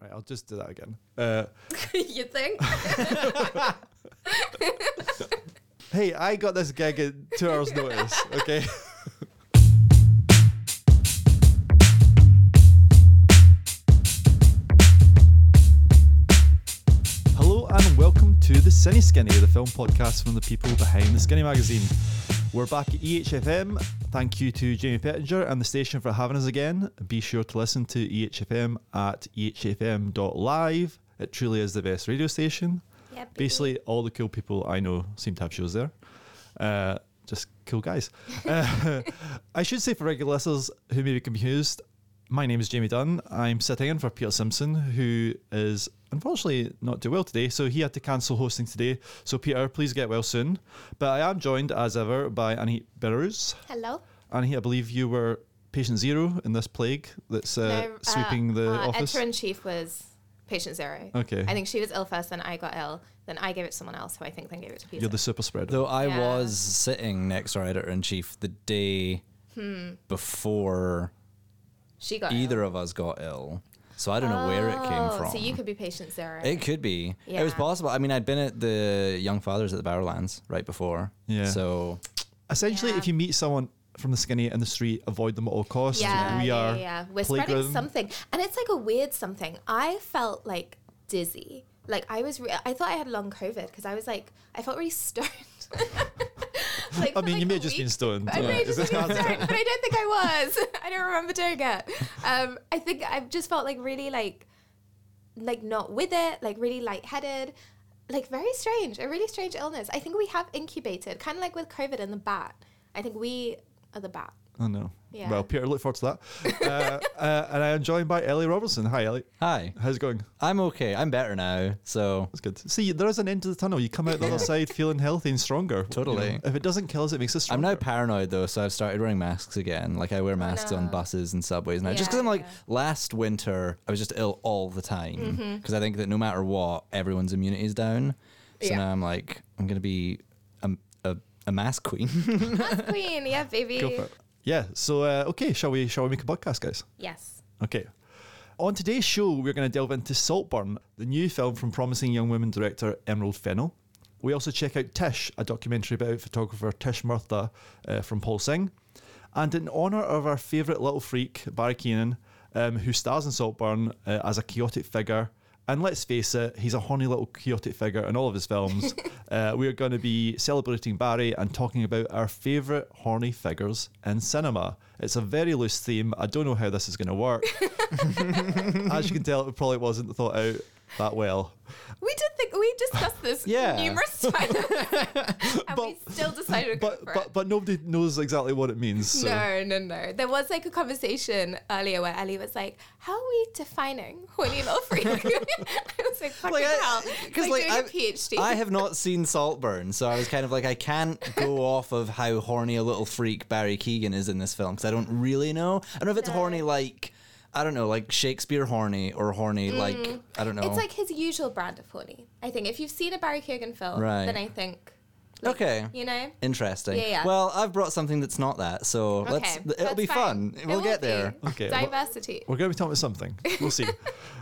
Right, I'll just do that again. Uh, you think? hey, I got this gig at two hours' notice. Okay. Hello and welcome to the Cine Skinny, the film podcast from the people behind the Skinny magazine. We're back at EHFM. Thank you to Jamie Pettinger and the station for having us again. Be sure to listen to EHFM at ehfm.live. It truly is the best radio station. Yeah. Basically, all the cool people I know seem to have shows there. Uh, just cool guys. uh, I should say for regular listeners who may be confused, my name is Jamie Dunn. I'm sitting in for Peter Simpson, who is unfortunately not too well today, so he had to cancel hosting today. So, Peter, please get well soon. But I am joined, as ever, by Annie Burrows. Hello. Annie, I believe you were patient zero in this plague that's uh, No, sweeping the uh, office. Editor in chief was patient zero. Okay. I think she was ill first, then I got ill, then I gave it to someone else, who I think then gave it to Peter. You're the super spreader. Though I Yeah. was sitting next to our editor in chief the day before she got either ill. of us got ill. So I don't know where it came Oh, from. So you could be patient zero. it could be. Yeah. It was possible. I mean, I'd been at the Young Fathers at the Barrowlands right before. Yeah. So Essentially, Yeah. if you meet someone from the skinny in the street, avoid them at all costs. yeah, we yeah, are yeah, yeah. We're spreading something, and it's like a weird something. I felt like dizzy. Like I was, re- I thought I had long COVID because I was like, I felt really stoned. like, I mean, like, you may have just been stoned. I may Yeah. have Is just been stoned, but I don't think I was. I don't remember doing it. Um, I think I just felt like really like, like not with it, like really lightheaded, like very strange, a really strange illness. I think we have incubated, kind of like with COVID and the bat. I think we are the bat. Oh no. Yeah. Well, Peter, look forward to that. uh, uh, and I am joined by Ellie Robertson. Hi, Ellie. hi, How's it going? I'm okay. I'm better now. So That's good. See, there is an end to the tunnel. You come out the other side feeling healthy and stronger. Totally. You know, if it doesn't kill us, it makes us stronger. I'm stronger. now paranoid though, so I've started wearing masks again. Like I wear masks on buses and subways now, just because I'm like, yeah. last winter I was just ill all the time Mm-hmm. because I think that no matter what, everyone's immunity is down. So Yeah. now I'm like, I'm gonna be a a, a mask queen. That's queen, yeah, baby. Go for it. Yeah. So, uh, okay, shall we? Shall we make a podcast, guys? Yes. Okay. On today's show, we're going to delve into Saltburn, the new film from promising young women director Emerald Fennell. We also check out Tish, a documentary about photographer Tish Murtha uh, from Paul Sng. And in honour of our favourite little freak, Barry Keoghan, um, who stars in Saltburn uh, as a chaotic figure, and let's face it, he's a horny little chaotic figure in all of his films. uh, we are going to be celebrating Barry and talking about our favourite horny figures in cinema. It's a very loose theme. I don't know how this is going to work. As you can tell, it probably wasn't thought out that well. We did we discussed this Yeah. numerous times, and we still decided But but but nobody knows exactly what it means. So. No, no, no. There was like a conversation earlier where Ellie was like, "How are we defining horny little freak?" I was like, "Fucking Like, hell!" 'cause, like, like, doing a I've- PhD. I have not seen Saltburn, so I was kind of like, I can't go off of how horny a little freak Barry Keoghan is in this film because I don't really know. I don't know if it's No. horny like I don't know, like Shakespeare horny or horny mm. like I don't know. It's like his usual brand of horny. I think if you've seen a Barry Keoghan film, Right. then I think, okay. you know. Interesting. Yeah, yeah. Well, I've brought something that's not that, so let's. It'll that's be fine. fun. It We'll will get be. there. Okay, Diversity. We're going to be talking about something. We'll see.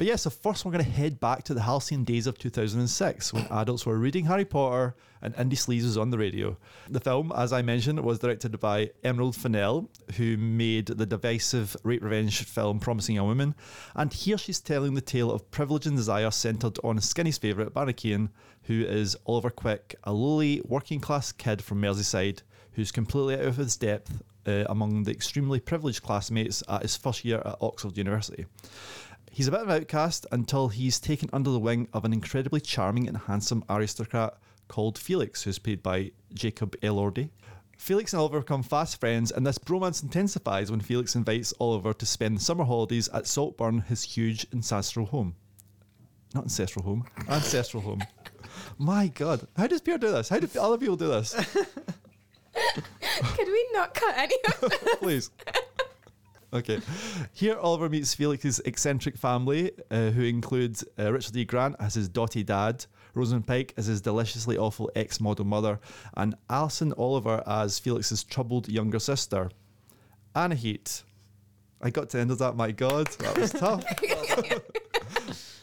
but yeah, so first we're going to head back to the halcyon days of 2006 when adults were reading Harry Potter and Indie Sleaze was on the radio. The film, as I mentioned, was directed by Emerald Fennell, who made the divisive rape revenge film Promising Young Woman. And here she's telling the tale of privilege and desire centred on Skinny's favourite, Barry Keoghan, who is Oliver Quick, a lowly working class kid from Merseyside who's completely out of his depth uh, among the extremely privileged classmates at his first year at Oxford University. He's a bit of an outcast until he's taken under the wing of an incredibly charming and handsome aristocrat called Felix, who's played by Jacob Elordi. Felix and Oliver become fast friends, and this bromance intensifies when Felix invites Oliver to spend the summer holidays at Saltburn, his huge ancestral home. Not ancestral home, ancestral home. My God, how does Pierre do this? How do other people do this? Could we not cut any of this? Please. Okay. Here, Oliver meets Felix's eccentric family, uh, who includes uh, Richard E. Grant as his dotty dad, Rosamund Pike as his deliciously awful ex model mother, and Alison Oliver as Felix's troubled younger sister. Anna Heat. I got to the end of that, my God. That was tough.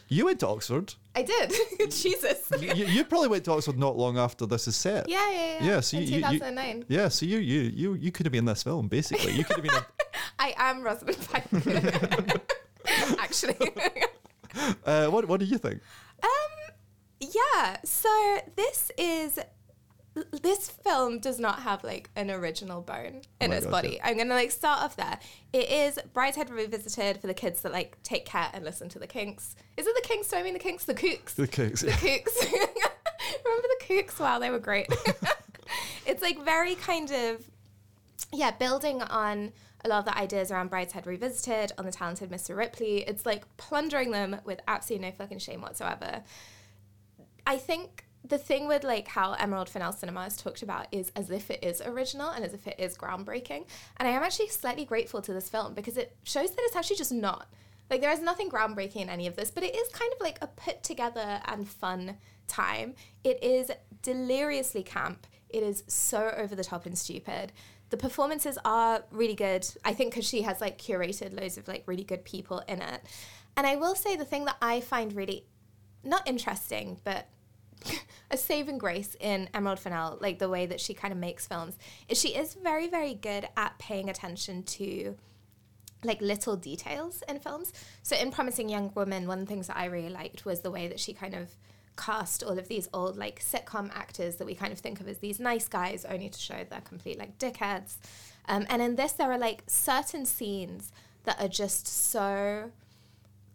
You went to Oxford. I did. Jesus. you, you probably went to Oxford not long after this is set. Yeah, yeah, yeah. Yeah, so in you- you- you- 2009. Yeah, so you you you you could have been in this film basically. You could have been. A, I am Rosamund Pike. Actually. uh, what what do you think? Um, yeah. So this is this film does not have like an original bone in Oh its God, body. yeah. I'm gonna like start off there. It is Brideshead Revisited for the kids that like take care and listen to the Kinks. Is it the Kinks? Do I mean the Kinks? The Kooks. The Kooks, The. Kooks. Remember the Kooks? Wow, they were great. it's like very kind of yeah, building on a lot of the ideas around Brideshead Revisited, on the talented Mr. Ripley. It's like plundering them with absolutely no fucking shame whatsoever. I think the thing with like how Emerald Fennell Cinema is talked about is as if it is original and as if it is groundbreaking. And I am actually slightly grateful to this film because it shows that it's actually just not. Like there is nothing groundbreaking in any of this, but it is kind of like a put together and fun time. It is deliriously camp. It is so over the top and stupid. The performances are really good. I think because she has like curated loads of like really good people in it. And I will say the thing that I find really not interesting, but a saving grace in Emerald Fennell, like the way that she kind of makes films, is she is very, very good at paying attention to like little details in films. So in Promising Young Woman, one of the things that I really liked was the way that she kind of cast all of these old like sitcom actors that we kind of think of as these nice guys only to show they're complete like dickheads. Um, and in this there are like certain scenes that are just so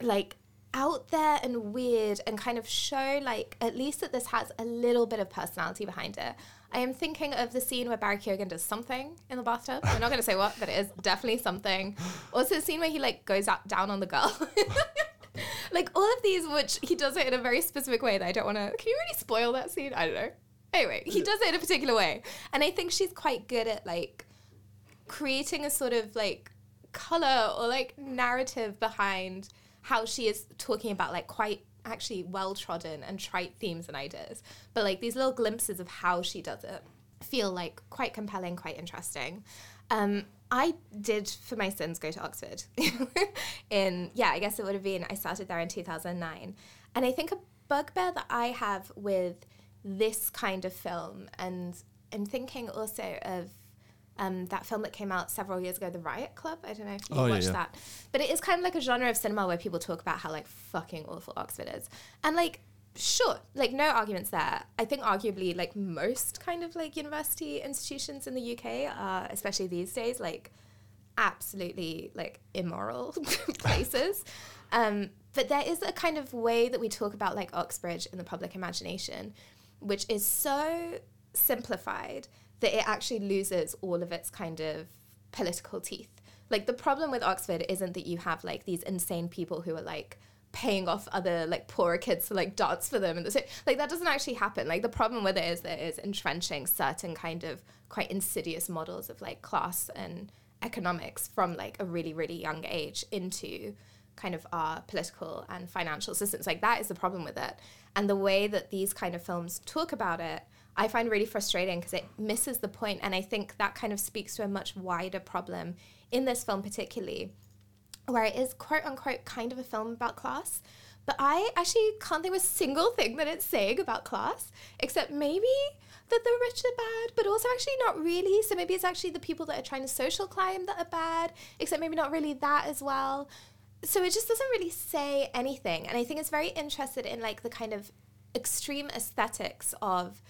like out there and weird and kind of show like at least that this has a little bit of personality behind it. I am thinking of the scene where Barry Keoghan does something in the bathtub. I'm not going to say what, but it is definitely something. Also, the scene where he like goes out down on the girl. like all of these, which he does it in a very specific way that I don't want to. Can you really spoil that scene? I don't know. Anyway, he does it in a particular way, and I think she's quite good at like creating a sort of like color or like narrative behind how she is talking about like quite actually well trodden and trite themes and ideas. But like these little glimpses of how she does it feel like quite compelling, quite interesting. Um, I did for my sins go to Oxford. in yeah, I guess it would have been I started there in 2009. And I think a bugbear that I have with this kind of film and I'm thinking also of um, that film that came out several years ago, The Riot Club. I don't know if you Oh, yeah, watched yeah. that. But it is kind of like a genre of cinema where people talk about how like fucking awful Oxford is. And like, sure, like no arguments there. I think arguably like most kind of like university institutions in the UK are, especially these days, like absolutely like immoral places. Um, but there is a kind of way that we talk about like Oxbridge in the public imagination, which is so simplified that it actually loses all of its kind of political teeth. Like the problem with Oxford isn't that you have like these insane people who are like paying off other like poorer kids to like dance for them and the, like that doesn't actually happen. Like the problem with it is that it's entrenching certain kind of quite insidious models of like class and economics from like a really really young age into kind of our political and financial systems. Like that is the problem with it. And the way that these kind of films talk about it, I find really frustrating because it misses the point. And I think that kind of speaks to a much wider problem in this film, particularly, where it is quote unquote kind of a film about class. But I actually can't think of a single thing that it's saying about class, except maybe that the rich are bad, but also actually not really. So maybe it's actually the people that are trying to social climb that are bad, except maybe not really that as well. So it just doesn't really say anything. And I think it's very interested in like the kind of extreme aesthetics of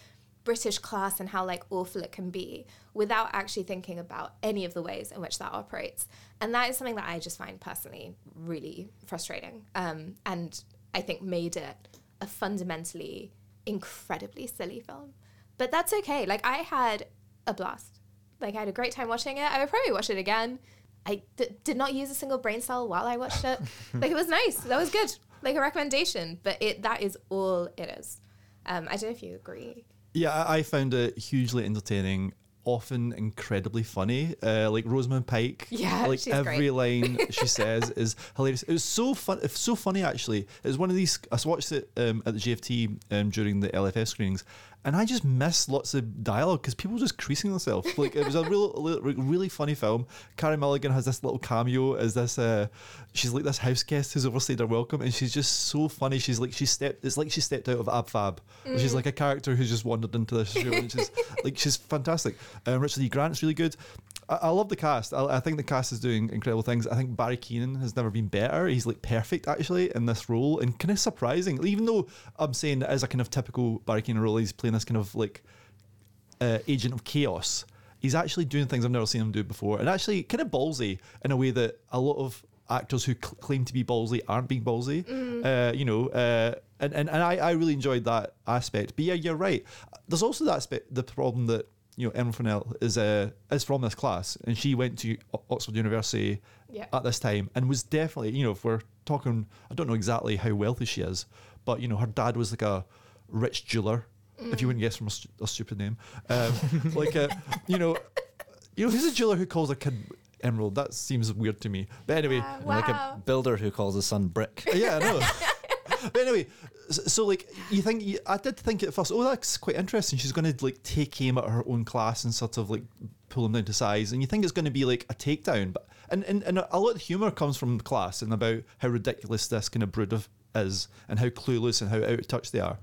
British class and how like awful it can be without actually thinking about any of the ways in which that operates. And that is something that I just find personally really frustrating. Um, and I think made it a fundamentally incredibly silly film. But that's okay. Like I had a blast. Like I had a great time watching it. I would probably watch it again. I d- did not use a single brain cell while I watched it. like it was nice. That was good. Like a recommendation. But it that is all it is. Um, I don't know if you agree. Yeah, I I found it hugely entertaining, often incredibly funny. Uh, like Rosamund Pike, Yeah, like every great. line she says is hilarious. It was so fun, it's so funny actually. It was one of these. I watched it um, at the GFT um, during the LFS screenings, and I just miss lots of dialogue because people were just creasing themselves. Like it was a real, really, funny film. Carey Mulligan has this little cameo as this. Uh, she's like this house guest who's overstayed her welcome, and she's just so funny. She's like she stepped. It's like she stepped out of Ab Fab. She's like a character who's just wandered into this show, and she's like she's fantastic. Um, Richard E. Grant's really good. I, I love the cast. I, I think the cast is doing incredible things. I think Barry Keoghan has never been better. He's like perfect actually in this role, and kind of surprising. Even though I'm saying it is a kind of typical Barry Keoghan role, he's playing this kind of like uh, agent of chaos. He's actually doing things I've never seen him do before, and actually kind of ballsy in a way that a lot of actors who cl- claim to be ballsy aren't being ballsy. Uh, you know, uh, and and, and I, I really enjoyed that aspect. But yeah, you're right. There's also that aspect, the problem that you know Emerald Fennell is uh, is from this class, and she went to Oxford University Yeah. at this time, and was definitely you know if we're talking, I don't know exactly how wealthy she is, but you know her dad was like a rich jeweler. If you wouldn't guess from a, stu- a stupid name, um, like a, you know, you know who's a jeweler who calls a kid Emerald? That seems weird to me. But anyway, Uh, Like a builder who calls his son Brick. yeah, I know. But anyway, so, like you think you, I did think at first, oh, that's quite interesting. She's going to like take aim at her own class and sort of like pull them down to size, and you think it's going to be like a takedown. But and and, and a lot of humor comes from the class and about how ridiculous this kind of brood of is and how clueless and how out of touch they are.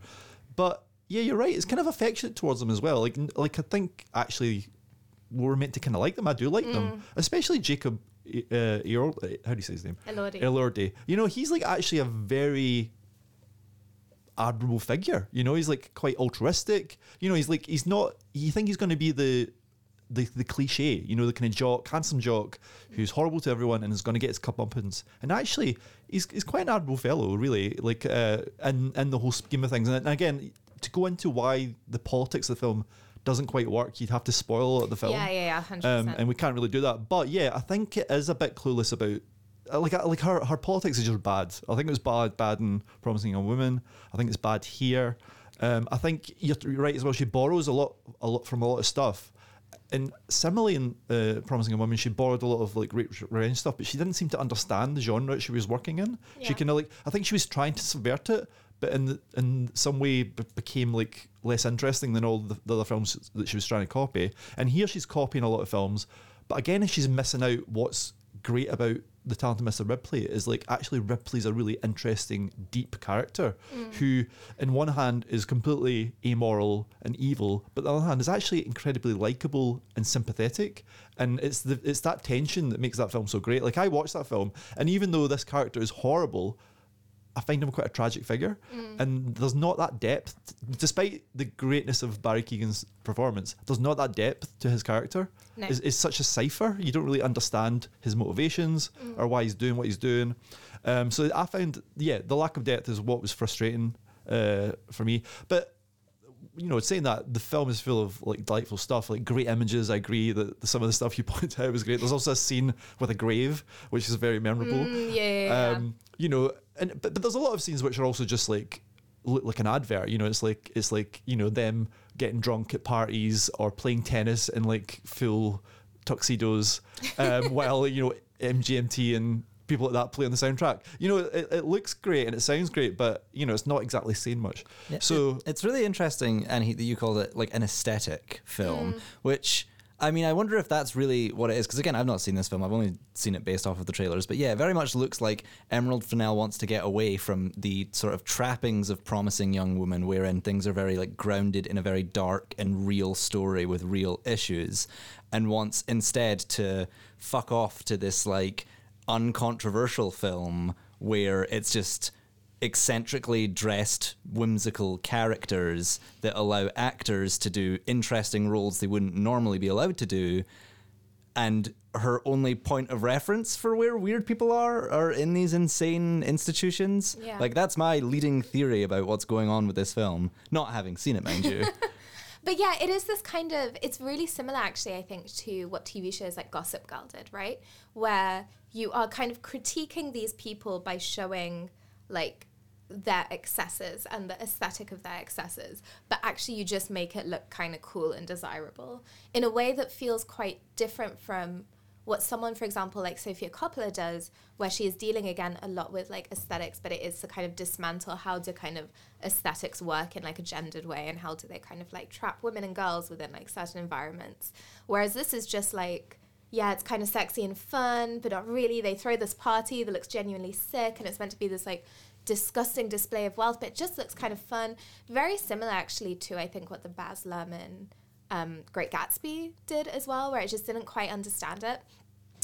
But yeah, you're right. It's kind of affectionate towards them as well. Like like I think actually we're meant to kind of like them. I do like them, mm. especially Jacob. Uh, how do you say his name? Elordi. Elordi. You know, he's like actually a very admirable figure. You know, he's like quite altruistic. You know, he's like he's not. You think he's going to be the the the cliche. You know, the kind of jock, handsome jock who's horrible to everyone and is going to get his cup comeuppance. And actually, he's he's quite an admirable fellow, really. Like, uh, in in the whole scheme of things. And again, to go into why the politics of the film doesn't quite work, you'd have to spoil the film. Yeah, yeah, yeah, Um, and we can't really do that. But yeah, I think it is a bit clueless about. Uh, Like, uh, like her, her politics is just bad. I think it was bad, bad in Promising Young Woman. I think it's bad here. Um, I think you're right as well. She borrows a lot, a lot from a lot of stuff. And similarly in uh, Promising Young Woman, she borrowed a lot of like rape revenge stuff, but she didn't seem to understand the genre she was working in. She kind of like, I think she was trying to subvert it, but in the, in some way b- became like less interesting than all the, the other films that she was trying to copy. And here she's copying a lot of films, but again, she's missing out what's great about the talented Mr. Ripley is like actually Ripley's a really interesting, deep character mm. who, in one hand, is completely amoral and evil, but the other hand, is actually incredibly likable and sympathetic. And it's the it's that tension that makes that film so great. Like I watched that film, and even though this character is horrible, I find him quite a tragic figure, and there's not that depth, despite the greatness of Barry Keoghan's performance. There's not that depth to his character. No. It's, it's such a cipher. You don't really understand his motivations or why he's doing what he's doing. Um, so I found, yeah, the lack of depth is what was frustrating uh, for me. But you know, saying that the film is full of like delightful stuff, like great images. I agree that some of the stuff you pointed out was great. There's also a scene with a grave, which is very memorable. Mm, yeah, yeah, yeah. Um, you know, and but, but there's a lot of scenes which are also just like look like an advert. You know, it's like it's like you know them getting drunk at parties or playing tennis in like full tuxedos, um, while you know MGMT and people like that play on the soundtrack. You know, it, it looks great and it sounds great, but you know, it's not exactly saying much. Yeah, so It- it's really interesting, and he, you called it like an aesthetic film, which I mean, I wonder if that's really what it is. Because again, I've not seen this film; I've only seen it based off of the trailers. But yeah, it very much looks like Emerald Fennell wants to get away from the sort of trappings of promising young woman, wherein things are very like grounded in a very dark and real story with real issues, and wants instead to fuck off to this like uncontroversial film where it's just eccentrically dressed whimsical characters that allow actors to do interesting roles they wouldn't normally be allowed to do and her only point of reference for where weird people are are in these insane institutions Yeah. like that's my leading theory about what's going on with this film not having seen it mind you But yeah, it is this kind of, it's really similar actually, I think, to what TV shows like Gossip Girl did, right? Where you are kind of critiquing these people by showing like their excesses and the aesthetic of their excesses, but actually you just make it look kind of cool and desirable in a way that feels quite different from what someone, for example, like Sofia Coppola does, where she is dealing again a lot with like aesthetics, but it is to kind of dismantle how do kind of aesthetics work in like a gendered way and how do they kind of like trap women and girls within like certain environments. Whereas this is just like, yeah, it's kind of sexy and fun, but not really. They throw this party that looks genuinely sick and it's meant to be this like disgusting display of wealth, but it just looks kind of fun. Very similar actually to I think what the Baz Luhrmann um, Great Gatsby did as well, where I just didn't quite understand it.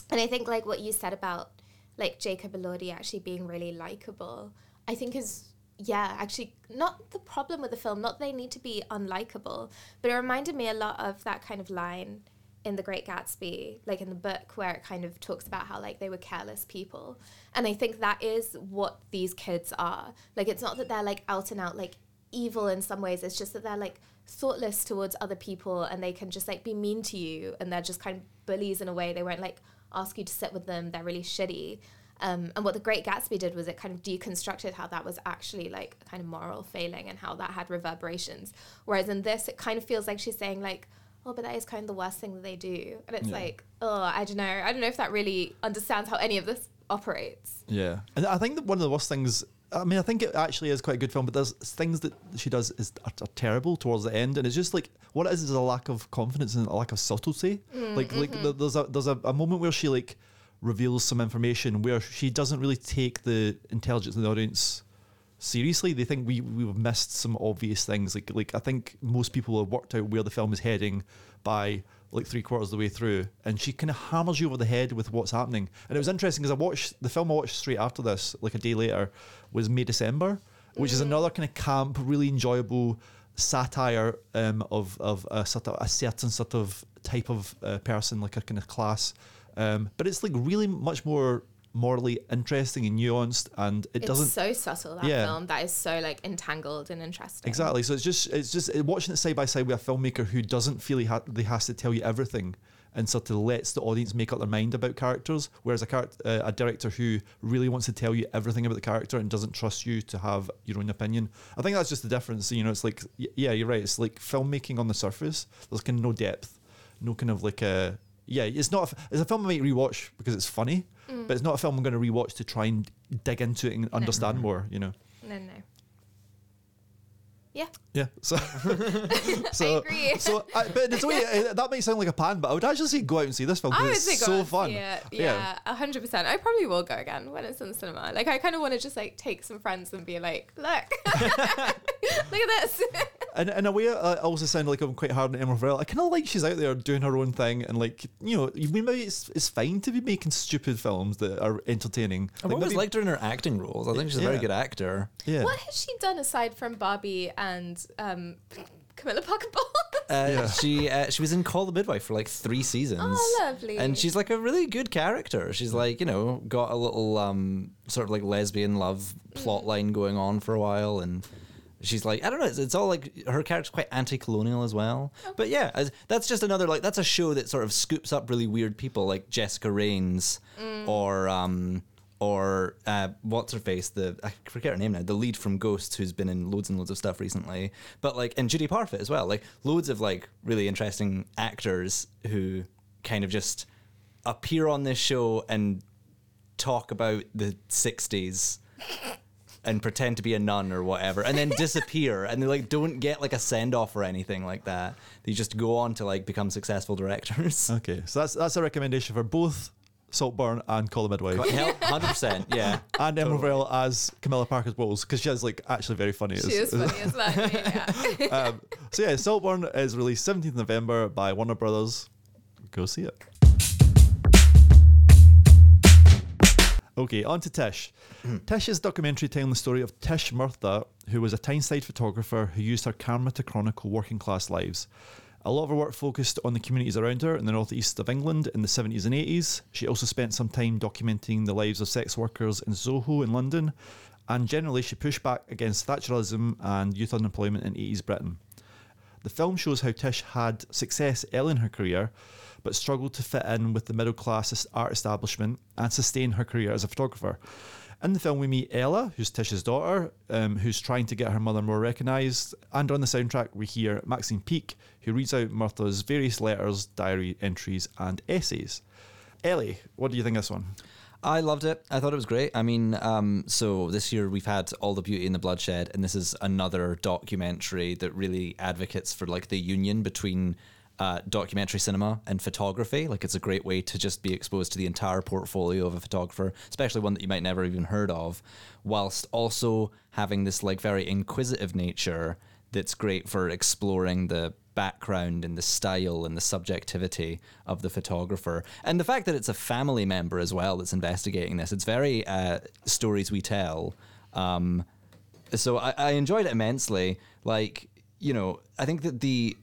And I think like what you said about like Jacob Elordi actually being really likable, I think is yeah, actually not the problem with the film, not they need to be unlikable, but it reminded me a lot of that kind of line in The Great Gatsby, like in the book where it kind of talks about how like they were careless people. And I think that is what these kids are. Like it's not that they're like out and out like evil in some ways, it's just that they're like thoughtless towards other people and they can just like be mean to you and they're just kind of bullies in a way. They won't like ask you to sit with them. They're really shitty. Um, and what the Great Gatsby did was it kind of deconstructed how that was actually like a kind of moral failing and how that had reverberations. Whereas in this, it kind of feels like she's saying like, oh, but that is kind of the worst thing that they do. And it's Yeah. like, oh, I don't know. I don't know if that really understands how any of this operates. Yeah, and I think that one of the worst things. I mean, I think it actually is quite a good film, but there's things that she does is are, are terrible towards the end, and it's just like what it is is a lack of confidence and a lack of subtlety. Mm, like, like mm-hmm. there's a there's a, a moment where she like reveals some information where she doesn't really take the intelligence of the audience seriously. They think we we've missed some obvious things. Like like I think most people have worked out where the film is heading by like three quarters of the way through, and she kind of hammers you over the head with what's happening. And it was interesting because I watched the film I watched straight after this, like a day later, was May December, which is another kind of camp, really enjoyable satire um, of of a sort of a certain sort of type of uh, person, like a kind of class. Um, but it's like really much more morally interesting and nuanced, and it It's doesn't so subtle, that Yeah. film. That is so like entangled and interesting. Exactly. So it's just it's just uh, watching it side by side with a filmmaker who doesn't feel he, ha- he has to tell you everything and sort of lets the audience make up their mind about characters. Whereas a uh, a director who really wants to tell you everything about the character and doesn't trust you to have your own opinion. I think that's just the difference. You know, it's like yeah, you're right. It's like filmmaking on the surface. There's kind of no depth, no kind of like a yeah. It's not. A, it's a film I might rewatch because it's funny, mm. but it's not a film I'm going to rewatch to try and dig into it and understand more. You know. No, no. Yeah. Yeah. So, so, agree. So, I, but it's way, uh, that might sound like a pan, but I would actually say go out and see this film I because would it's say go so fun. see it. Yeah, a hundred percent. I probably will go again when it's in the cinema. Like I kind of want to just like take some friends and be like, look, look at this. And in a way, I also sound like I'm quite hard on Emma Farrell. I kind of like she's out there doing her own thing, and like you know, maybe it's it's fine to be making stupid films that are entertaining. I've always maybe- liked her in her acting roles. I think she's a very good actor. yeah. what has she done aside from Barbie and um, Camilla Parker Bowles? Uh, Yeah. She uh, she was in Call the Midwife for like three seasons. Oh, lovely. And she's like a really good character. She's like you know got a little um sort of like lesbian love plot line going on for a while, and she's like I don't know. It's, it's all like her character's quite anti-colonial as well. But yeah, as, that's just another like that's a show that sort of scoops up really weird people like Jessica Raines or um. Or uh, what's her face? The I forget her name now. The lead from Ghosts, who's been in loads and loads of stuff recently. But like, and Judy Parfitt as well. Like loads of like really interesting actors who kind of just appear on this show and talk about the 60s and pretend to be a nun or whatever and then disappear and they like don't get like a send off or anything like that they just go on to like become successful directors Okay, so that's that's a recommendation for both Saltburn and Call the Midwife. Hell, 100% yeah And Emma Farrell as Camilla Parker's Bowles because she is like actually very funny. she is funny as well. Yeah. um, so yeah, Saltburn is released 17th November by Warner Brothers. Go see it. Okay, on to Tish. Tish is documentary telling the story of Tish Murtha, who was a Tyneside photographer who used her camera to chronicle working class lives. A lot of her work focused on the communities around her in the northeast of England in the 70s and 80s. She also spent some time documenting the lives of sex workers in Soho in London, and generally she pushed back against Thatcherism and youth unemployment in 80s Britain. The film shows how Tish had success early in her career, but struggled to fit in with the middle class art establishment and sustain her career as a photographer. In the film, we meet Ella, who's Tish's daughter, um, who's trying to get her mother more recognised. And on the soundtrack, we hear Maxine Peake, who reads out Murtha's various letters, diary entries, and essays. Ellie, what do you think of this one? I loved it. I thought it was great. I mean, um, so this year we've had All the Beauty and the Bloodshed, and this is another documentary that really advocates for like the union between uh, documentary cinema and photography. Like, it's a great way to just be exposed to the entire portfolio of a photographer, especially one that you might never even heard of, whilst also having this like very inquisitive nature that's great for exploring the background and the style and the subjectivity of the photographer. And the fact that it's a family member as well that's investigating this it's very uh, stories we tell. Um, so I, I enjoyed it immensely. Like you know i think that the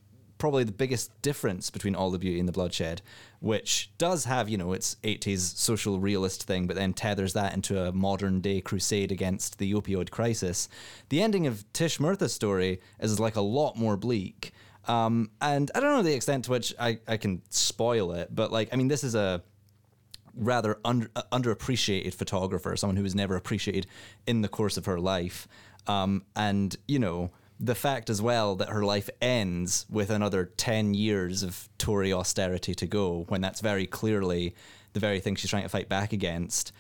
probably the biggest difference between all the beauty and the bloodshed which does have you know its 80s social realist thing but then tethers that into a modern day crusade against the opioid crisis the ending of tish murtha's story is like a lot more bleak um, and I don't know the extent to which I, I can spoil it, but like, I mean, this is a rather under, uh, underappreciated photographer, someone who was never appreciated in the course of her life. Um, and, you know, the fact as well that her life ends with another 10 years of Tory austerity to go, when that's very clearly the very thing she's trying to fight back against.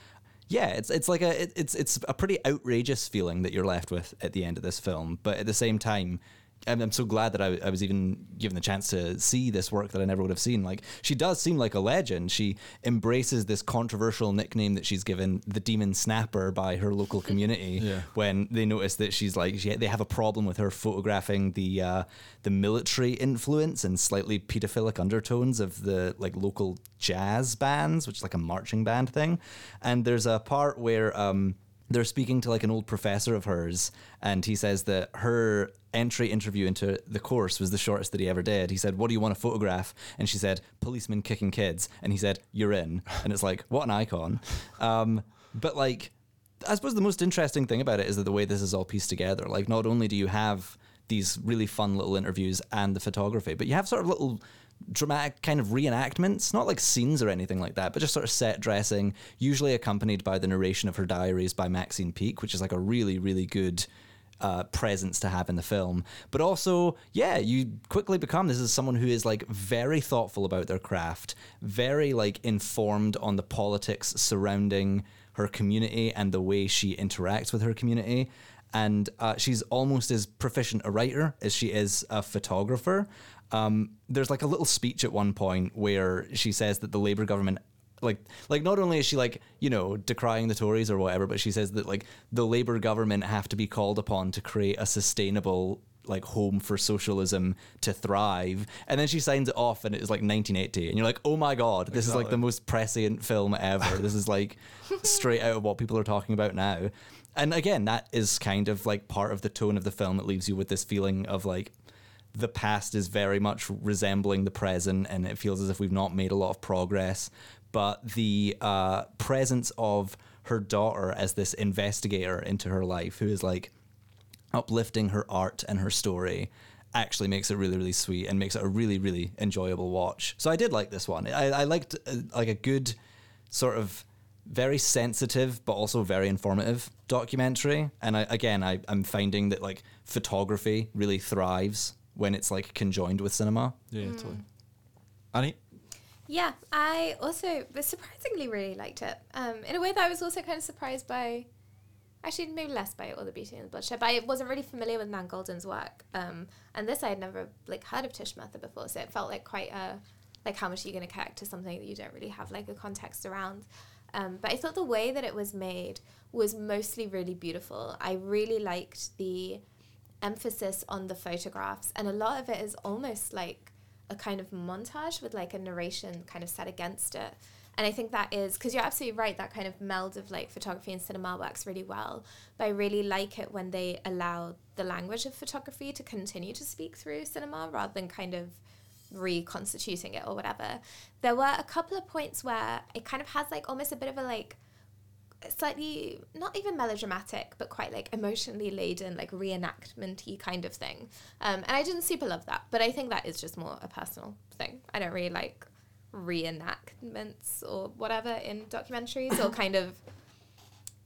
Yeah, it's it's like a it, it's it's a pretty outrageous feeling that you're left with at the end of this film, but at the same time, I'm, I'm so glad that I, I was even given the chance to see this work that I never would have seen. Like she does seem like a legend. She embraces this controversial nickname that she's given, the Demon Snapper, by her local community. Yeah. When they notice that she's like, she, they have a problem with her photographing the uh, the military influence and slightly pedophilic undertones of the like local jazz bands, which is like a marching band thing. And there's a part where. Um, they're speaking to like an old professor of hers, and he says that her entry interview into the course was the shortest that he ever did. He said, "What do you want to photograph?" And she said, "Policemen kicking kids." And he said, "You're in." And it's like, what an icon. Um, but like, I suppose the most interesting thing about it is that the way this is all pieced together. Like, not only do you have these really fun little interviews and the photography, but you have sort of little dramatic kind of reenactments, not like scenes or anything like that, but just sort of set dressing, usually accompanied by the narration of her diaries by Maxine Peake, which is like a really, really good uh, presence to have in the film. But also, yeah, you quickly become this is someone who is like very thoughtful about their craft, very like informed on the politics surrounding her community and the way she interacts with her community. And uh, she's almost as proficient a writer as she is a photographer. Um, there's like a little speech at one point where she says that the Labour government like like not only is she like you know decrying the Tories or whatever, but she says that like the Labour government have to be called upon to create a sustainable like home for socialism to thrive. And then she signs it off and it is like 1980 and you're like oh my god this is like the most prescient film ever. This is like straight out of what people are talking about now. And again that is kind of like part of the tone of the film it leaves you with this feeling of like the past is very much resembling the present and it feels as if we've not made a lot of progress. But the uh, presence of her daughter as this investigator into her life who is like uplifting her art and her story actually makes it really really sweet and makes it a really really enjoyable watch. So i did like this one. I, I liked uh, like a good sort of very sensitive but also very informative documentary. And I, again I, i'm finding that like photography really thrives when it's like conjoined with cinema Yeah, totally. Annie? Yeah, I also was surprisingly really liked it. Um, in a way that I was also kind of surprised by, actually maybe less by All the Beauty and the Bloodshed. But I wasn't really familiar with Nan Goldin's work, um, and this I had never like heard of Tish Murtha before, so it felt like quite a like how much are you going to connect to something that you don't really have like a context around. Um, but I thought the way that it was made was mostly really beautiful. I really liked the emphasis on the photographs, and a lot of it is almost like a kind of montage with like a narration kind of set against it. And I think that is because you're absolutely right. That kind of meld of like photography and cinema works really well. But I really like it when they allow the language of photography to continue to speak through cinema rather than kind of reconstituting it or whatever. There were a couple of points where it kind of has like almost a bit of a like slightly not even melodramatic but quite like emotionally laden like reenactment-y kind of thing. Um, and i didn't super love that but i think that is just more a personal thing. I don't really like reenactments or whatever in documentaries or kind of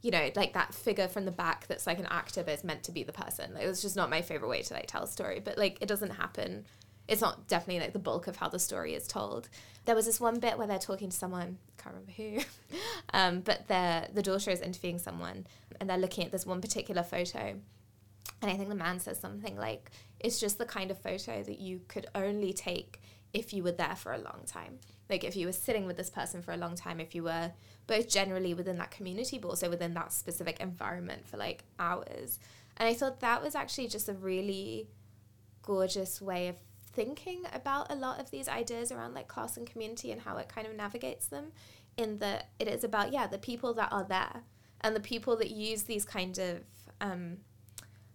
you know like that figure from the back that's like an actor but it's meant to be the person. Like, it's just not my favorite way to like tell a story but like it doesn't happen it's not definitely like the bulk of how the story is told. There was this one bit where they're talking to someone, can't remember who, um, but the the daughter is interviewing someone, and they're looking at this one particular photo, and I think the man says something like, "It's just the kind of photo that you could only take if you were there for a long time." Like if you were sitting with this person for a long time, if you were both generally within that community, but also within that specific environment for like hours. And I thought that was actually just a really gorgeous way of thinking about a lot of these ideas around like class and community and how it kind of navigates them in that it is about yeah the people that are there and the people that use these kind of um,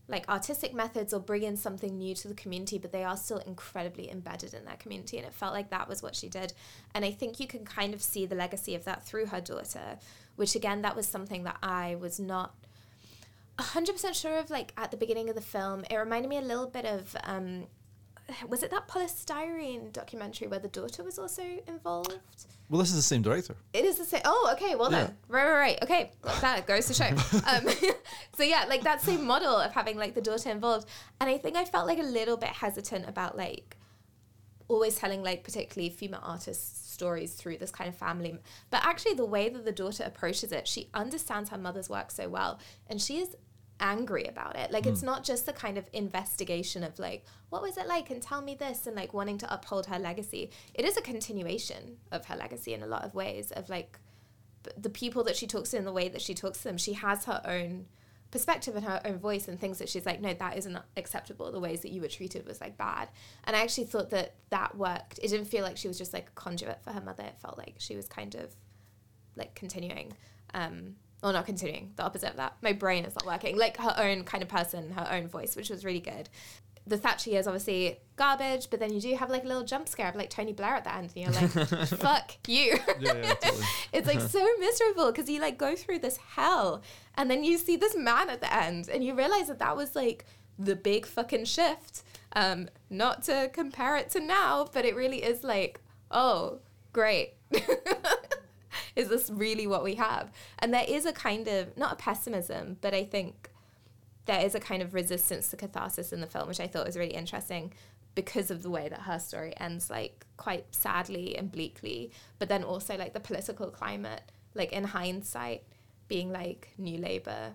like artistic methods or bring in something new to the community but they are still incredibly embedded in their community. And it felt like that was what she did. And i think you can kind of see the legacy of that through her daughter which again that was something that i was not 100% sure of like at the beginning of the film. It reminded me a little bit of um, was it that polystyrene documentary where the daughter was also involved? Well, this is the same director. It is the same. Oh, okay. Well then, right, right, right. Okay, that goes to show. Um, so yeah, like that same model of having like the daughter involved, and I think I felt like a little bit hesitant about like always telling like particularly female artists stories through this kind of family but actually the way that the daughter approaches it she understands her mother's work so well and she is angry about it. Like, mm. it's hmm. not just the kind of investigation of, like, what was it like and tell me this and, like, wanting to uphold her legacy. It is a continuation of her legacy in a lot of ways, of, like, the people that she talks to and the way that she talks to them. She has her own perspective and her own voice and things that she's like, no, that isn't acceptable. The ways that you were treated was, like, bad. And I actually thought that that worked. It didn't feel like she was just, like, a conduit for her mother. It felt like she was kind of, like, continuing. Um, or not continuing the opposite of that. My brain is not working. Like her own kind of person, her own voice, which was really good. The Thatcher years obviously garbage, but then you do have like a little jump scare of like Tony Blair at the end, and you're like, "Fuck you!" Yeah, yeah, totally. it's like so miserable because you like go through this hell, and then you see this man at the end, and you realize that that was like the big fucking shift. Um, not to compare it to now, but it really is like, oh, great. is this really what we have? And there is a kind of, not a pessimism, but I think there is a kind of resistance to catharsis in the film, which I thought was really interesting because of the way that her story ends, like quite sadly and bleakly, but then also like the political climate, like in hindsight, being like New Labour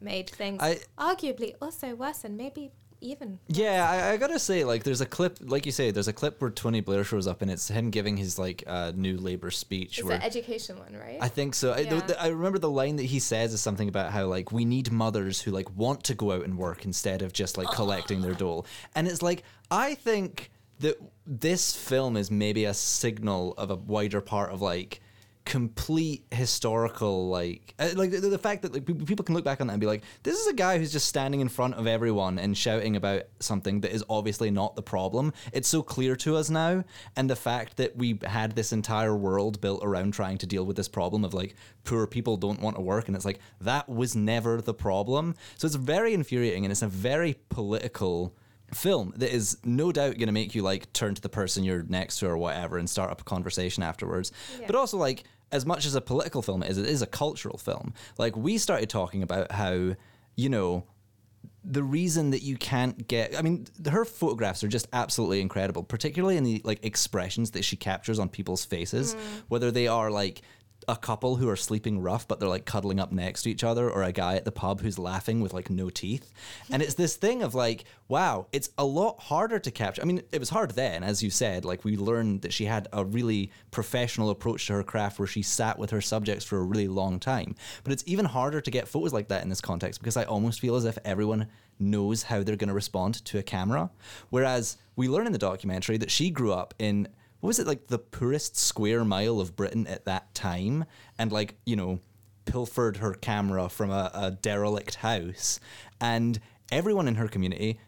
made things I, arguably also worse and maybe even. Yeah, I, I, gotta say, like, there's a clip, like you say, there's a clip where Tony Blair shows up, and it's him giving his like uh, new Labour speech. It's the education one, right? I think so. Yeah. I, the, I remember the line that he says is something about how like we need mothers who like want to go out and work instead of just like collecting their dole, and it's like I think that this film is maybe a signal of a wider part of like complete historical like uh, like the, the, fact that like people can look back on that and be like this is a guy who's just standing in front of everyone and shouting about something that is obviously not the problem it's so clear to us now and the fact that we had this entire world built around trying to deal with this problem of like poor people don't want to work and it's like that was never the problem so it's very infuriating and it's a very political film that is no doubt going to make you like turn to the person you're next to or whatever and start up a conversation afterwards. Yeah. But also like as much as a political film is, it is a cultural film. Like we started talking about how you know the reason that you can't get i mean her photographs are just absolutely incredible particularly in the like expressions that she captures on people's faces mm. whether they are like a couple who are sleeping rough, but they're like cuddling up next to each other, or a guy at the pub who's laughing with like no teeth. And it's this thing of like, wow, it's a lot harder to capture. I mean, it was hard then, as you said, like we learned that she had a really professional approach to her craft where she sat with her subjects for a really long time. But it's even harder to get photos like that in this context because I almost feel as if everyone knows how they're going to respond to a camera. Whereas we learn in the documentary that she grew up in what was it like the poorest square mile of Britain at that time, and like you know, pilfered her camera from a, a derelict house, and everyone in her community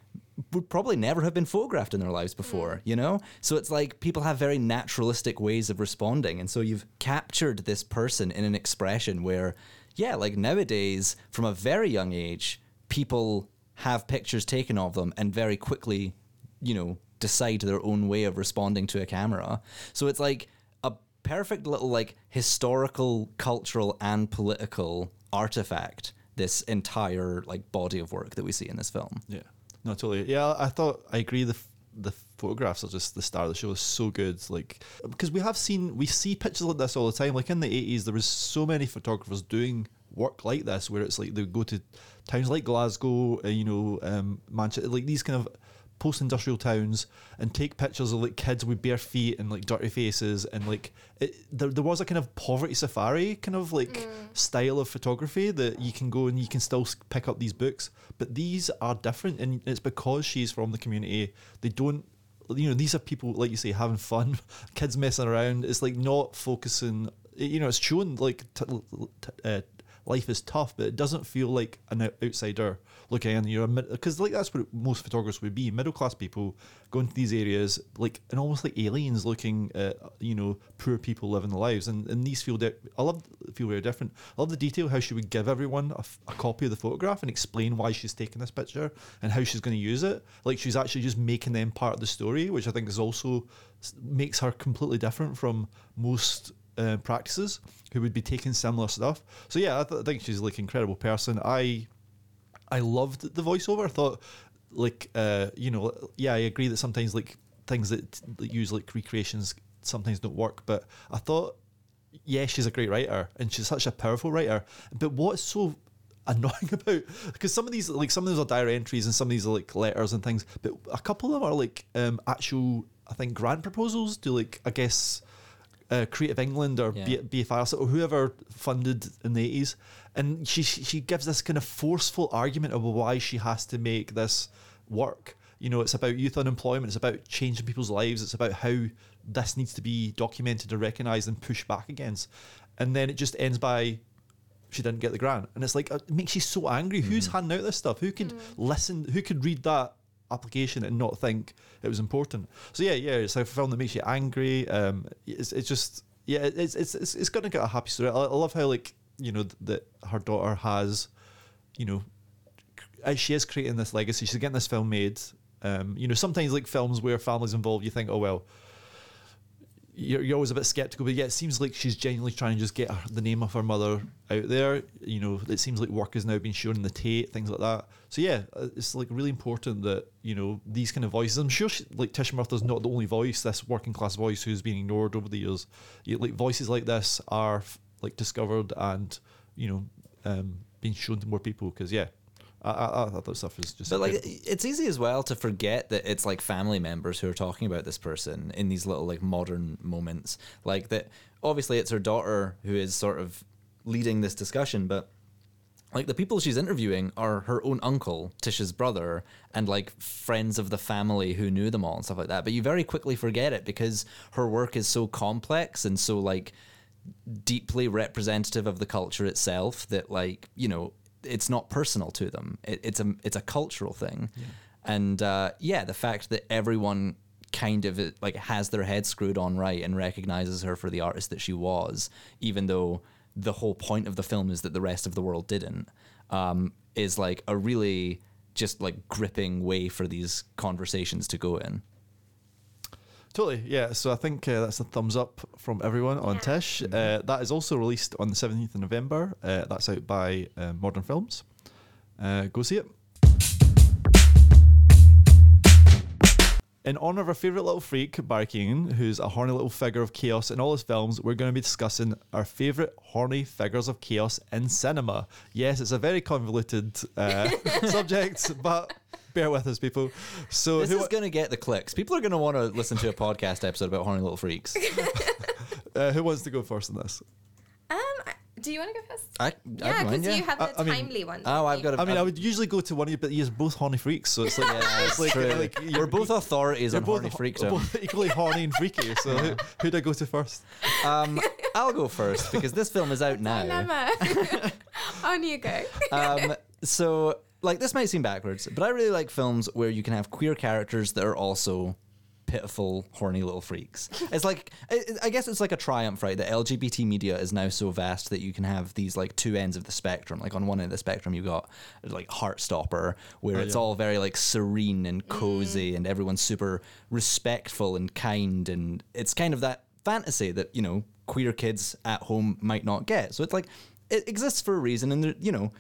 would probably never have been photographed in their lives before, mm. you know? So it's like people have very naturalistic ways of responding. And so you've captured this person in an expression where, yeah, like nowadays, from a very young age, people have pictures taken of them and very quickly, you know, decide their own way of responding to a camera. So it's like a perfect little like historical, cultural, and political artifact. This entire like body of work that we see in this film. Yeah, no, totally. Yeah, I thought I agree. The the photographs are just the star of the show. is so good. Like because we have seen we see pictures like this all the time. Like in the eighties, there was so many photographers doing work like this, where it's like they go to towns like Glasgow, uh, you know, um, Manchester, like these kind of post-industrial towns and take pictures of like kids with bare feet and like dirty faces and like it, there, there was a kind of poverty safari kind of like style of photography that you can go and you can still pick up these books. But these are different and it's because she's from the community. They don't you know these are people like you say having fun kids messing around. It's like not focusing you know it's shown like t- t- uh, life is tough, but it doesn't feel like an outsider looking in. You're because like that's what most photographers would be: middle class people going to these areas, like and almost like aliens looking at you know poor people living their lives. And and these feel I love feel very different. I love the detail how she would give everyone a copy of the photograph and explain why she's taking this picture and how she's going to use it. Like she's actually just making them part of the story, which I think is also makes her completely different from most uh, practices who would be taking similar stuff. So yeah, I, th- I think she's like incredible person. I I loved the voiceover. I thought like uh, you know yeah I agree that sometimes like things that, that use like recreations sometimes don't work, but I thought yeah she's a great writer and she's such a powerful writer. But what's so annoying about because some of these like some of these are diary entries and some of these are like letters and things, but a couple of them are like um, actual I think grant proposals to like I guess uh, Creative England or Yeah. B- BFI or whoever funded in the eighties, and she she gives this kind of forceful argument of why she has to make this work. You know, it's about youth unemployment. It's about changing people's lives. It's about how this needs to be documented and recognised and pushed back against. And then it just ends by she didn't get the grant, and it's like uh, it makes you so angry. Who's handing out this stuff? Who could listen? Who could read that application and not think it was important? So yeah, yeah, it's a film that makes you angry. Um, it's, it's just yeah, it's it's it's, it's gonna get a happy story. I, I love how like you know that her daughter has, you know, as she is creating this legacy. She's getting this film made. Um, you know, sometimes like films where families involved, you think, oh well, you're, you're always a bit skeptical, but yeah, it seems like she's genuinely trying to just get her, the name of her mother out there. You know, it seems like work has now been shown in the Tate, things like that. So yeah, uh, it's like really important that you know these kind of voices. I'm sure she, like Tish Murtha's not the only voice, this working class voice who's been ignored over the years. Like voices like this are like discovered and you know um, being shown to more people because yeah. I, I, I thought that stuff is just But like, it's easy as well to forget that it's like family members who are talking about this person in these little like modern moments. Like that, obviously, it's her daughter who is sort of leading this discussion, but like the people she's interviewing are her own uncle, Tish's brother, and like friends of the family who knew them all and stuff like that. But you very quickly forget it because her work is so complex and so like deeply representative of the culture itself that like you know it's not personal to them. It, it's a it's a cultural thing, and uh, yeah, the fact that everyone kind of uh, like has their head screwed on right and recognizes her for the artist that she was, even though the whole point of the film is that the rest of the world didn't, um, is like a really just like gripping way for these conversations to go in. Totally, yeah. So I think uh, that's a thumbs up from everyone on Yeah. Tish. Uh, that is also released on the 17th of November. Uh, that's out by uh, Modern Films. Uh, go see it. In honour of our favourite little freak, Barry Keoghan, who's a horny little figure of chaos in all his films, we're going to be discussing our favourite horny figures of chaos in cinema. Yes, it's a very convoluted uh, subject, but bear with us, people. So This who, is going to get the clicks. People are going to want to listen to a podcast episode about horny little freaks. uh, who wants to go first in this? Um, do you want to go first? I, Yeah, because yeah. you have the I mean- timely one. Oh, I've got a. I mean, I I've- would usually go to one of you, but you're both horny freaks, so it's like Yeah, it's like, like you're both authorities you're on both, horny ho- freaks. both equally horny and freaky. So who, who'd I go to first? Um, I'll go first because this film is out now. Dilemma. On you go. Um, so, like, this might seem backwards, but I really like films where you can have queer characters that are also pitiful, horny little freaks. It's like, I, I guess it's like a triumph, right? That LGBT media is now so vast that you can have these like two ends of the spectrum. Like on one end of the spectrum, you got like Heartstopper, where Oh, it's yeah. all very like serene and mm. cozy, and everyone's super respectful and kind, and it's kind of that fantasy that you know queer kids at home might not get. So it's like it exists for a reason, and you know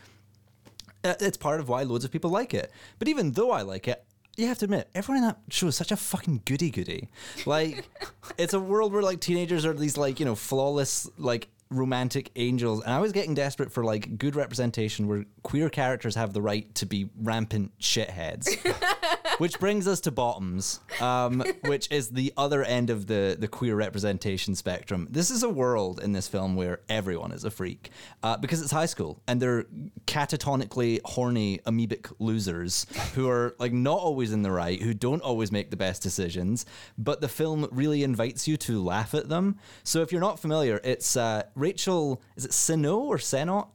Uh, it's part of why loads of people like it. But even though I like it, you have to admit, everyone in that show is such a fucking goody goody. Like, it's a world where like teenagers are these like you know flawless like romantic angels, and I was getting desperate for like good representation where queer characters have the right to be rampant shitheads. which brings us to bottoms, um, which is the other end of the the queer representation spectrum. This is a world in this film where everyone is a freak uh, because it's high school and they're catatonically horny amoebic losers who are like not always in the right, who don't always make the best decisions. But the film really invites you to laugh at them. So if you're not familiar, it's uh, Rachel. Is it Sino or Senot?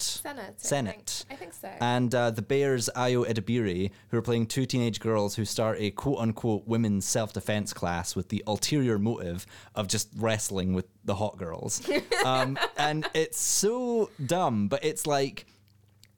Senate. I think. I think so. And uh, the Bears Ayo Edebiri, who are playing two teenage girls who start a quote unquote women's self defense class with the ulterior motive of just wrestling with the hot girls. um, and it's so dumb, but it's like.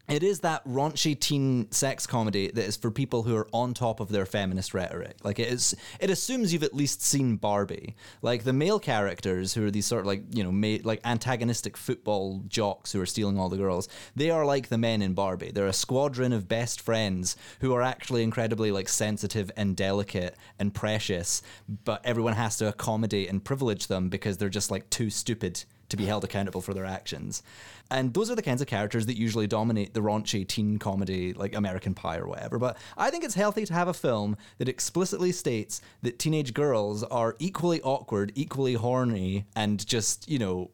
It is that raunchy teen sex comedy that is for people who are on top of their feminist rhetoric. Like it is, it assumes you've at least seen Barbie. Like the male characters who are these sort of like you know ma- like antagonistic football jocks who are stealing all the girls. They are like the men in Barbie. They're a squadron of best friends who are actually incredibly like sensitive and delicate and precious, but everyone has to accommodate and privilege them because they're just like too stupid to be held accountable for their actions. And those are the kinds of characters that usually dominate the raunchy teen comedy like American Pie or whatever. But I think it's healthy to have a film that explicitly states that teenage girls are equally awkward, equally horny, and just, you know,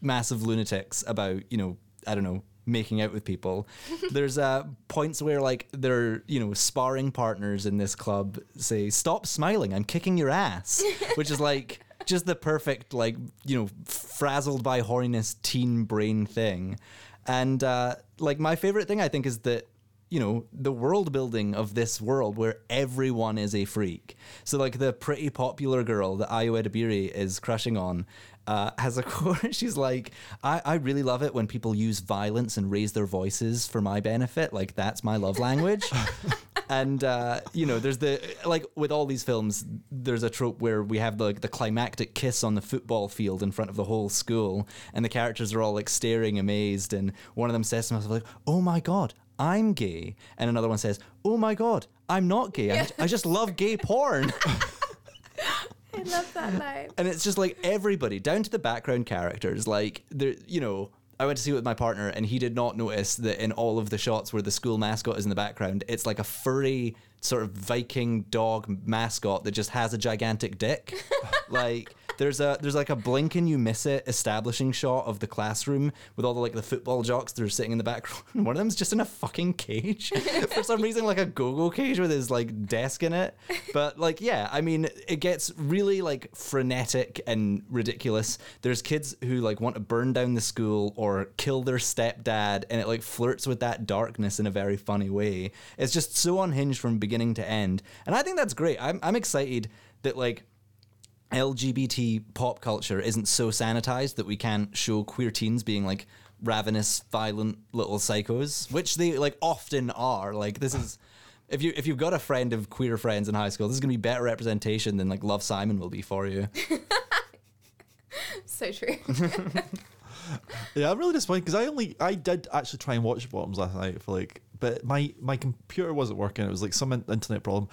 massive lunatics about, you know, I don't know, making out with people. There's uh, points where like their you know sparring partners in this club say, "Stop smiling, I'm kicking your ass," which is like just the perfect like you know frazzled by horniness teen brain thing. And uh, like my favorite thing I think is that you know the world building of this world where everyone is a freak. So like the pretty popular girl that Ayo Edebiri is crushing on uh, has a quote. She's like, I, "I really love it when people use violence and raise their voices for my benefit. Like that's my love language." and uh, you know, there's the like with all these films, there's a trope where we have the, the climactic kiss on the football field in front of the whole school, and the characters are all like staring amazed, and one of them says to himself like, "Oh my god." I'm gay, and another one says, "Oh my god, I'm not gay. I, I just love gay porn." I love that line. and it's just like everybody down to the background characters like there you know I went to see it with my partner, and he did not notice that in all of the shots where the school mascot is in the background, it's like a furry sort of Viking dog mascot that just has a gigantic dick. like there's a there's like a blink and you miss it establishing shot of the classroom with all the like the football jocks that are sitting in the background. One of them's just in a fucking cage for some reason, like a go-go cage with his like desk in it. But like yeah, I mean it gets really like frenetic and ridiculous. There's kids who like want to burn down the school or kill their stepdad, and it like flirts with that darkness in a very funny way. It's just so unhinged from beginning to end, and I think that's great. I'm I'm excited that like LGBT pop culture isn't so sanitized that we can't show queer teens being like ravenous, violent little psychos, which they like often are. Like this is if you if you've got a friend of queer friends in high school, this is gonna be better representation than like Love Simon will be for you. So true. Yeah, I'm really disappointed because I only I did actually try and watch Bottoms last night for like, but my my computer wasn't working. It was like some internet problem.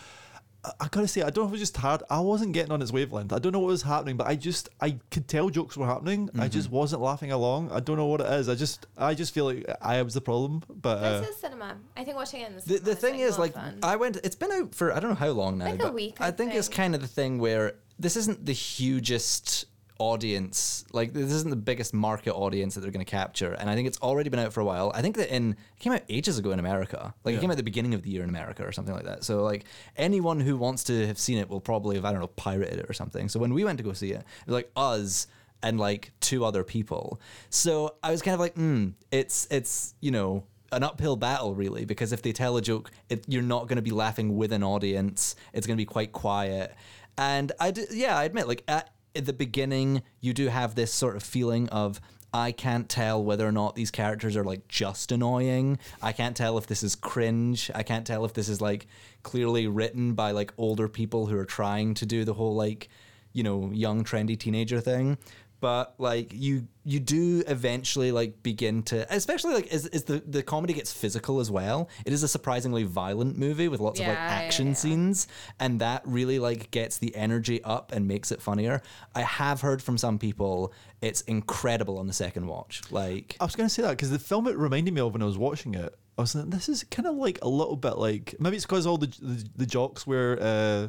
I, I gotta say, I don't know if it was just hard. I wasn't getting on its wavelength. I don't know what was happening, but I just I could tell jokes were happening. I just wasn't laughing along. I don't know what it is. I just I just feel like I was the problem. But uh, this is cinema. I think watching it in the The, cinema the thing is, like, fun. I went. It's been out for I don't know how long now. Like a week, I I think it's kind of the thing where this isn't the hugest audience. Like, this isn't the biggest market audience that they're going to capture. And I think it's already been out for a while. I think that in it came out ages ago in America. Like, it came out at the beginning of the year in America or something like that. So, like, anyone who wants to have seen it will probably have I don't know pirated it or something. So when we went to go see it, it was like us and like two other people. So I was kind of like, hmm, it's it's you know an uphill battle really because if they tell a joke, it, you're not going to be laughing with an audience. It's going to be quite quiet. And I d- yeah, I admit like at, at the beginning you do have this sort of feeling of I can't tell whether or not these characters are like just annoying. I can't tell if this is cringe. I can't tell if this is like clearly written by like older people who are trying to do the whole like, you know, young trendy teenager thing. But like you you do eventually like begin to especially like as, as the the comedy gets physical as well it is a surprisingly violent movie with lots of like Yeah, yeah, action yeah. scenes and that really like gets the energy up and makes it funnier i have heard from some people it's incredible on the second watch like I was going to say that because the film it reminded me of when I was watching it. I was like, this is kind of like a little bit like maybe it's because all the, the the jocks wear uh,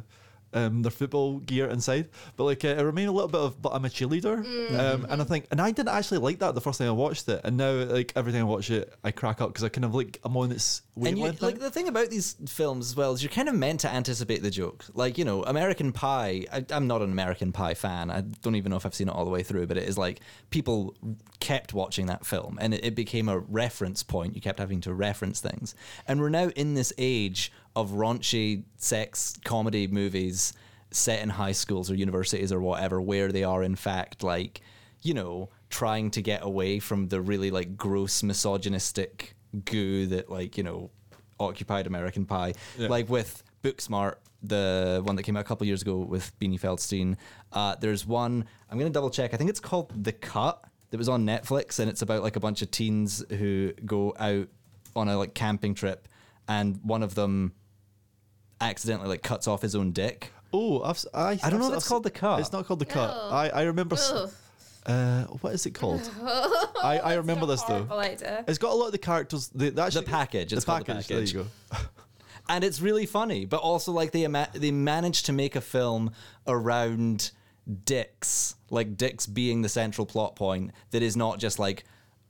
um, their football gear inside, but like uh, it reminded a little bit of but I'm a cheerleader, Mm. um, and I think and I didn't actually like that the first time I watched it, and now like every time I watch it, I crack up because I kind of like I'm on its and you, like the thing about these films as well is you're kind of meant to anticipate the joke. Like you know, American Pie. I, I'm not an American Pie fan. I don't even know if I've seen it all the way through. But it is like people kept watching that film, and it, it became a reference point. You kept having to reference things, and we're now in this age of raunchy sex comedy movies set in high schools or universities or whatever, where they are in fact like you know trying to get away from the really like gross misogynistic goo that like you know occupied American Pie, Yeah. like with Booksmart, the one that came out a couple years ago with Beanie Feldstein. Uh, there's one I'm gonna double check. I think it's called The Cut. That was on Netflix, and it's about like a bunch of teens who go out on a like camping trip, and one of them accidentally like cuts off his own dick. oh, I've, s- I, I don't know I've if it's called The Cut. It's not called the cut. Ew. I I remember. s- Ugh. Uh, what is it called? I, I remember this though. Horrible idea. It's got a lot of the characters. The, the, actually, package, it's the called The package. Package. There you go. and it's really funny. But also, like they ima- they managed to make a film around dicks, like dicks being the central plot point that is not just like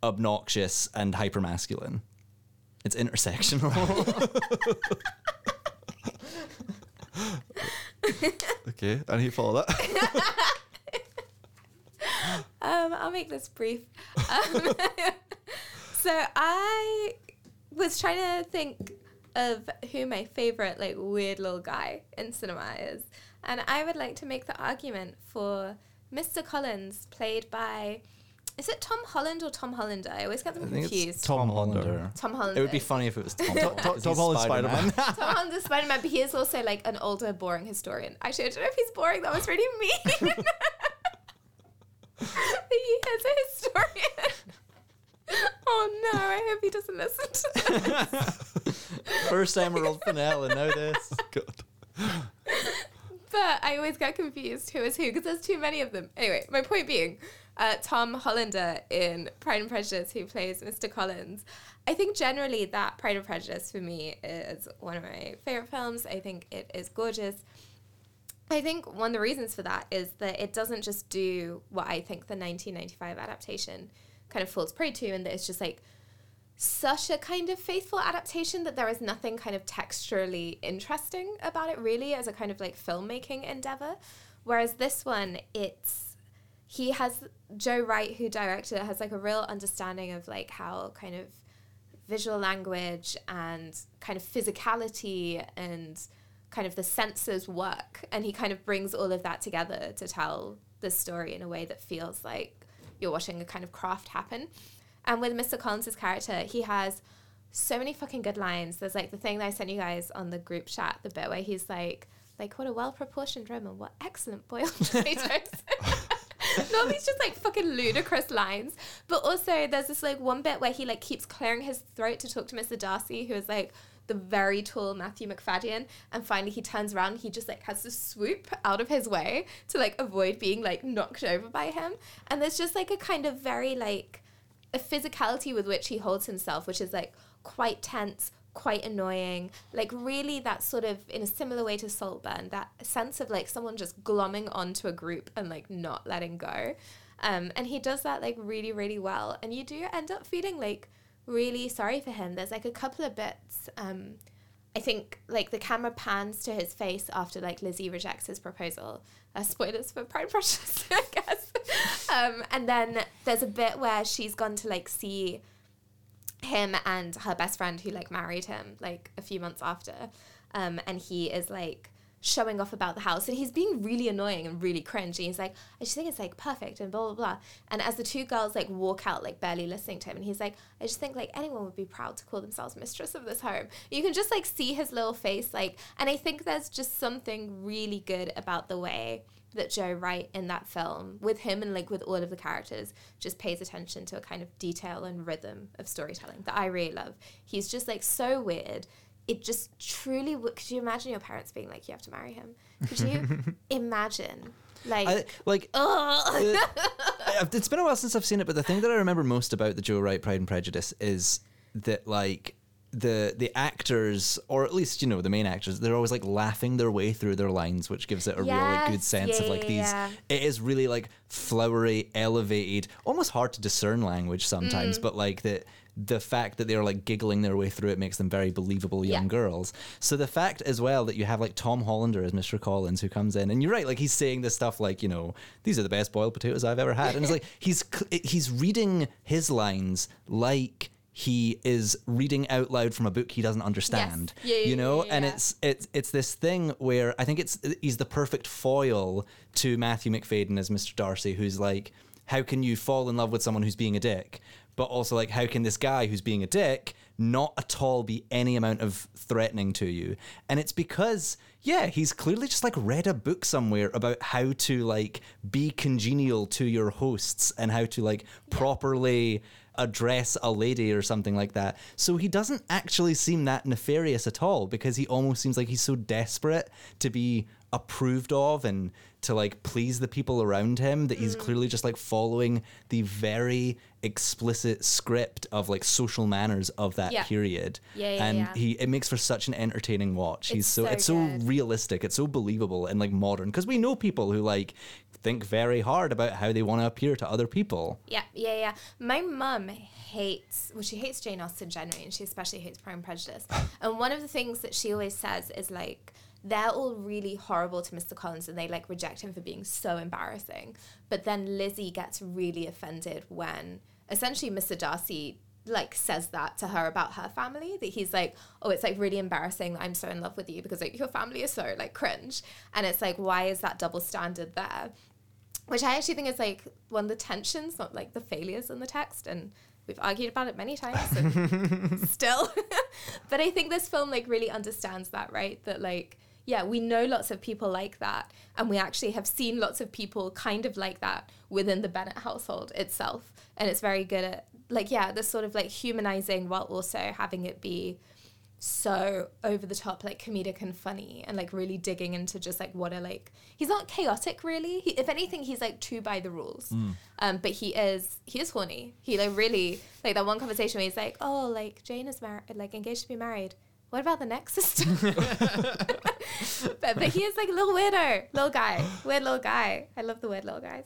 obnoxious and hypermasculine. It's intersectional. Okay, I need to follow that. Um, I'll make this brief. Um, so I was trying to think of who my favorite like weird little guy in cinema is, and I would like to make the argument for Mr. Collins, played by. Is it Tom Holland or Tom Hollander? I always get them I think it's confused. Tom Hollander. Tom Hollander. It would be funny if it was Tom. Tom- Holland. Tom He's Holland Spider-Man. Tom Holland Spider Man, but he is also like an older, boring historian. Actually, I don't know if he's boring. That was really mean. he is a historian. Oh no! I hope he doesn't listen to this. First Emerald Fennell, and now this. God. I always get confused who is who because there's too many of them. Anyway, my point being, uh, Tom Hollander in Pride and Prejudice, who plays Mr. Collins. I think generally that Pride and Prejudice for me is one of my favorite films. I think it is gorgeous. I think one of the reasons for that is that it doesn't just do what I think the 1995 adaptation kind of falls prey to, and that it's just like such a kind of faithful adaptation that there is nothing kind of texturally interesting about it really as a kind of like filmmaking endeavor. Whereas this one it's he has joe wright who directed it has like a real understanding of like how kind of visual language and kind of physicality and kind of the senses work. And he kind of brings all of that together to tell the story in a way that feels like you're watching a kind of craft happen and with Mr. Collins's character, he has so many fucking good lines. There's like the thing that I sent you guys on the group chat, the bit where he's like, like what a well proportioned Roman, what excellent boiled potatoes. no, these just like fucking ludicrous lines. But also there's this like one bit where he like keeps clearing his throat to talk to Mr. Darcy, who is like the very tall Matthew Macfadyen, and finally he turns around, he just like has to swoop out of his way to like avoid being like knocked over by him. And there's just like a kind of very like a physicality with which he holds himself, which is like quite tense, quite annoying. Like really that sort of in a similar way to Saltburn, that sense of like someone just glomming onto a group and like not letting go. Um, and he does that like really, really well. And you do end up feeling like really sorry for him. There's like a couple of bits. Um, I think like the camera pans to his face after like Lizzie rejects his proposal. Uh, spoilers for Pride and Prejudice, I guess. Um, and then there's a bit where she's gone to like see him and her best friend who like married him like a few months after, um, and he is like showing off about the house and he's being really annoying and really cringe. He's like, I just think it's like perfect and blah blah blah. And as the two girls like walk out, like barely listening to him, and he's like, I just think like anyone would be proud to call themselves mistress of this home. You can just like see his little face, like, and I think there's just something really good about the way that Joe Wright in that film with him and like with all of the characters just pays attention to a kind of detail and rhythm of storytelling that I really love. He's just like so weird it just truly w- could you imagine your parents being like you have to marry him could you imagine like I, like ugh. I- it's been a while since I've seen it, but the thing that I remember most about the Joe Wright Pride and Prejudice is that like the the actors, or at least you know the main actors, they're always like laughing their way through their lines, which gives it a real like good Yes, sense of like these. yeah. It is really like flowery, elevated, almost hard to discern language sometimes, Mm. but like the the fact that they're like giggling their way through it makes them very believable young Yeah. girls. So the fact as well that you have like Tom Hollander as Mr. Collins who comes in and you're right, like he's saying this stuff like, you know, these are the best boiled potatoes I've ever had. And it's like he's he's reading his lines like he is reading out loud from a book he doesn't understand. Yeah, yeah, you know? yeah, and it's it's it's this thing where I think it's he's the perfect foil to Matthew Macfadyen as Mr. Darcy who's like how can you fall in love with someone who's being a dick? But also like how can this guy who's being a dick not at all be any amount of threatening to you? And it's because yeah, he's clearly just like read a book somewhere about how to like be congenial to your hosts and how to like properly address a lady or something like that. So he doesn't actually seem that nefarious at all because he almost seems like he's so desperate to be approved of and to like please the people around him that Mm. he's clearly just like following the very explicit script of like social manners of that Yeah. period. Yeah, yeah, and yeah. he it makes for such an entertaining watch. He's It's so, so it's so good. realistic, it's so believable and like modern because we know people who like think very hard about how they want to appear to other people. Yeah, yeah, yeah. My mum hates, well, she hates Jane Austen generally, and she especially hates Pride and Prejudice. and one of the things that she always says is like, they're all really horrible to Mr. Collins and they like reject him for being so embarrassing. But then Lizzie gets really offended when essentially Mr. Darcy like says that to her about her family that he's like oh it's like really embarrassing that i'm so in love with you because like your family is so like cringe and it's like why is that double standard there which I actually think is like one of the tensions, not like the failures in the text. And we've argued about it many times and still. but I think this film like really understands that, right? That like, yeah, we know lots of people like that. And we actually have seen lots of people kind of like that within the Bennett household itself. And it's very good at like, yeah, this sort of like humanizing while also having it be so over the top like comedic and funny and like really digging into just like what are like he's not chaotic really he, if anything he's like too by the rules um but he is he is horny he like really like that one conversation where he's like oh like jane is married like engaged to be married what about the next system? but, but he is like a little weirdo little guy weird little guy i love the weird little guys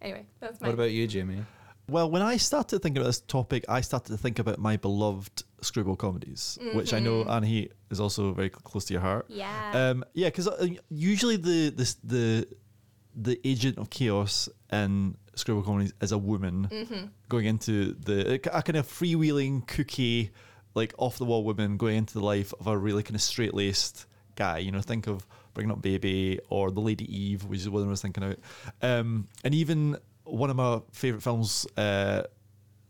anyway that's my What about you, Jimmy? Well, when I started thinking about this topic, I started to think about my beloved screwball comedies, which I know mm-hmm. Annie is also very close to your heart. Yeah. Um, yeah, because uh, usually the this the the agent of chaos in screwball comedies is a woman mm-hmm. going into the uh, a kind of freewheeling kooky, like off the wall woman going into the life of a really kind of straight laced guy. You know, think of Bringing Up Baby or The Lady Eve, which is what I was thinking of. Um, and even one of my favorite films, uh,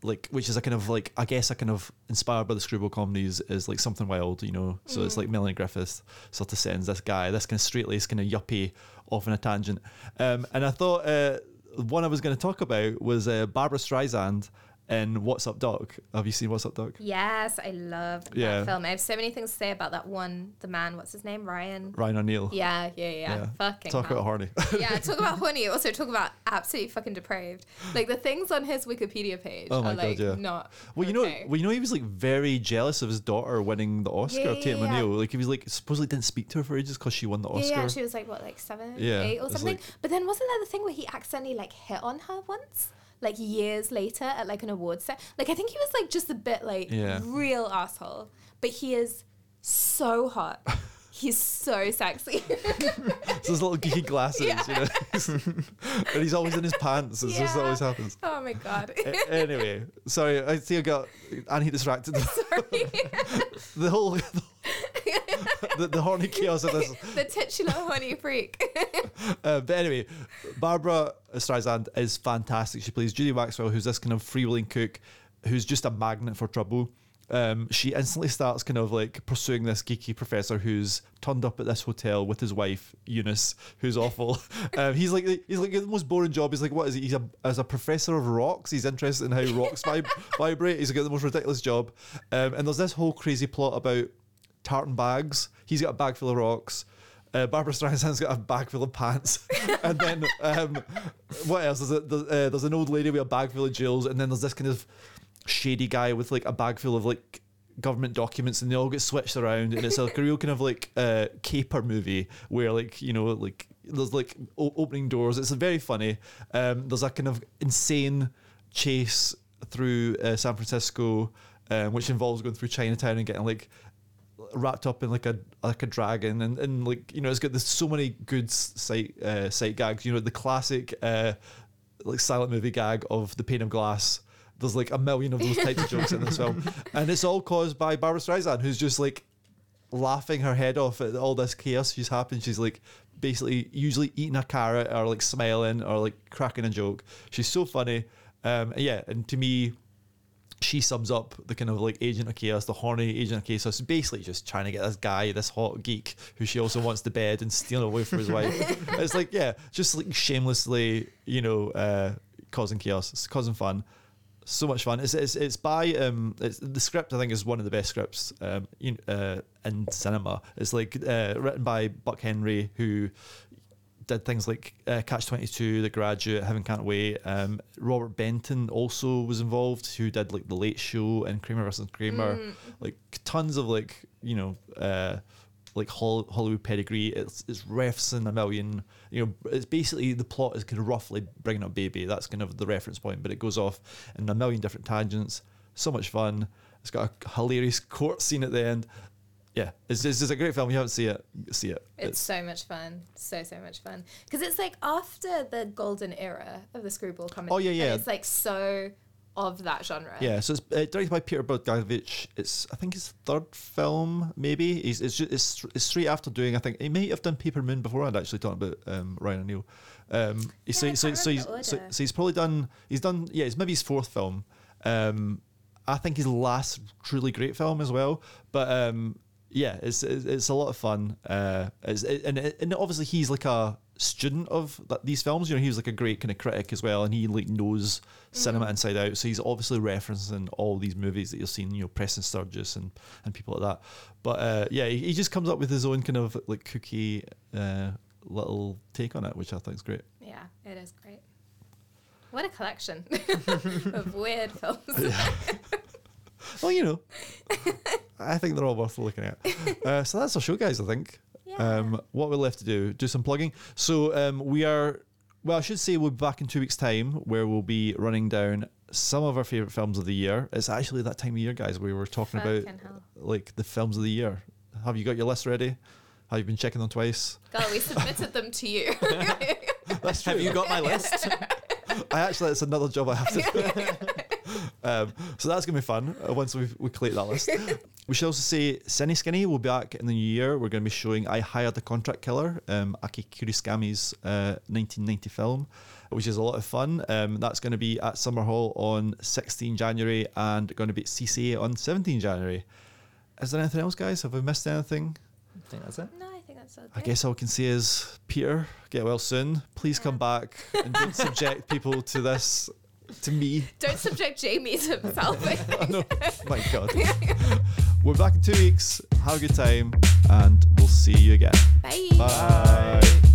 like which is a kind of like I guess a kind of inspired by the screwball comedies is like something wild, you know. So it's like Melanie Griffith sort of sends this guy, this kind of straight laced kind of yuppie off on a tangent. Um, and I thought uh, one I was going to talk about was uh, Barbra Streisand in What's Up Doc. Have you seen What's Up Doc? yes i love Yeah. that film i have so many things to say about that one the man what's his name ryan Ryan O'Neal. Yeah, yeah, yeah. Fucking Talk hell. about horny. yeah, talk about horny. Also talk about absolutely fucking depraved. Like the things on his Wikipedia page Oh my are God, like yeah. not. Well, you okay. know, well, you know, he was like very jealous of his daughter winning the Oscar. Yeah, Tate yeah, yeah. O'Neal, like he was like supposedly didn't speak to her for ages because she won the Oscar. yeah, she was like what, like seven, Yeah, eight, or something. like- but then wasn't there the thing where he accidentally like hit on her once, like years later at like an awards set? Like I think he was like just a bit like Yeah. real asshole, but he is so hot. He's so sexy. It's those little geeky glasses, Yeah. you know. and he's always in his pants. It's just always happens. oh my god. A- anyway, sorry, I see I got Annie distracted. Sorry. the whole the, the horny chaos of this. the titular horny freak. Uh, but anyway, Barbra Streisand is fantastic. She plays Judy Maxwell, who's this kind of freewheeling cook who's just a magnet for trouble. Um, she instantly starts kind of like pursuing this geeky professor who's turned up at this hotel with his wife Eunice, who's awful. Um, he's like he's like the most boring job. He's like what is he? He's a as a professor of rocks. He's interested in how rocks vib- vibrate. He's got the most ridiculous job. Um, and there's this whole crazy plot about tartan bags. He's got a bag full of rocks. Uh, Barbra Streisand's got a bag full of pants, and then um, what else? There's, a, there's, uh, there's an old lady with a bag full of jewels, and then there's this kind of shady guy with like a bag full of like government documents, and they all get switched around, and it's like a real kind of like uh, caper movie where like you know like there's like o- opening doors. It's very funny. Um, there's a kind of insane chase through uh, San Francisco, um, which involves going through Chinatown and getting like wrapped up in like a like a dragon and, and like you know it's got this so many good sight uh, sight gags. You know the classic uh, like silent movie gag of the pane of glass. There's like a million of those types of jokes in this film. And it's all caused by Barbra Streisand who's just like laughing her head off at all this chaos she's happened she's like basically usually eating a carrot or like smiling or like cracking a joke. She's so funny. Um yeah and to me she sums up the kind of like agent of chaos, the horny agent of chaos. So basically just trying to get this guy, this hot geek, who she also wants to bed and steal away from his wife. It's like, yeah, just like shamelessly, you know, uh, causing chaos, it's causing fun. So much fun. It's it's, it's by um, it's, the script I think is one of the best scripts um, in, uh, in cinema. It's like uh, written by Buck Henry, who did things like uh, Catch Twenty Two, The Graduate, Heaven Can't Wait. Um, Robert Benton also was involved, who did like The Late Show and Kramer versus Kramer, like tons of like you know. Uh, like Hol- Hollywood pedigree, it's it's refs in a million. You know, it's basically the plot is kind of roughly bringing up baby. That's kind of the reference point, but it goes off in a million different tangents. So much fun. It's got a hilarious court scene at the end. Yeah, it's, it's just a great film. You haven't seen it, see it. It's so much fun, so so much fun because it's like after the golden era of the screwball comedy. Oh, yeah, yeah. It's like so of that genre. Yeah, so it's uh, directed by Peter Bogdanovich. It's I think his third film, maybe. He's it's, ju- it's it's straight after doing. I think he may have done Paper Moon before. I'd actually talking about um, Ryan O'Neal. Um, Yeah, so, so, so, he's, so, so he's probably done. He's done. Yeah, it's maybe his fourth film. Um, I think his last truly great film as well. But um, yeah, it's, it's it's a lot of fun. Uh, it's, it, and and obviously he's like a student of th- these films. You know, he was like a great kind of critic as well, and he like knows cinema inside out. So he's obviously referencing all these movies that you've seen. You know, Preston Sturges and and people like that. But uh, yeah, he, he just comes up with his own kind of like kooky uh, little take on it, which I think is great. Yeah, it is great. What a collection of weird films. Well, you know, I think they're all worth looking at. Uh, so that's our show, guys. I think. Yeah. Um, what we're left to do, do some plugging. So um, we are. Well, I should say we'll be back in two weeks' time, where we'll be running down some of our favorite films of the year. It's actually that time of year, guys. We were talking about hell. like the films of the year. Have you got your list ready? Have you been checking them twice? God, we submitted them to you. That's Have you got my list? I actually, it's another job I have to do. Um, so that's going to be fun uh, once we we collate that list. We should also say Cineskinny will be back in the new year. We're going to be showing I Hired the Contract Killer, um, Aki Kaurismäki's uh, 1990 film, which is a lot of fun. Um, that's going to be at Summerhall on 16 January and going to be at CCA on 17 January. Is there anything else, guys? Have we missed anything? I think that's it. no, I think that's all good. I guess all we can say is, Peter, get well soon. Please come back and don't subject people to this, to me. Don't subject Jamie to himself. I know. My God. We're back in two weeks. Have a good time, and we'll see you again. Bye. Bye.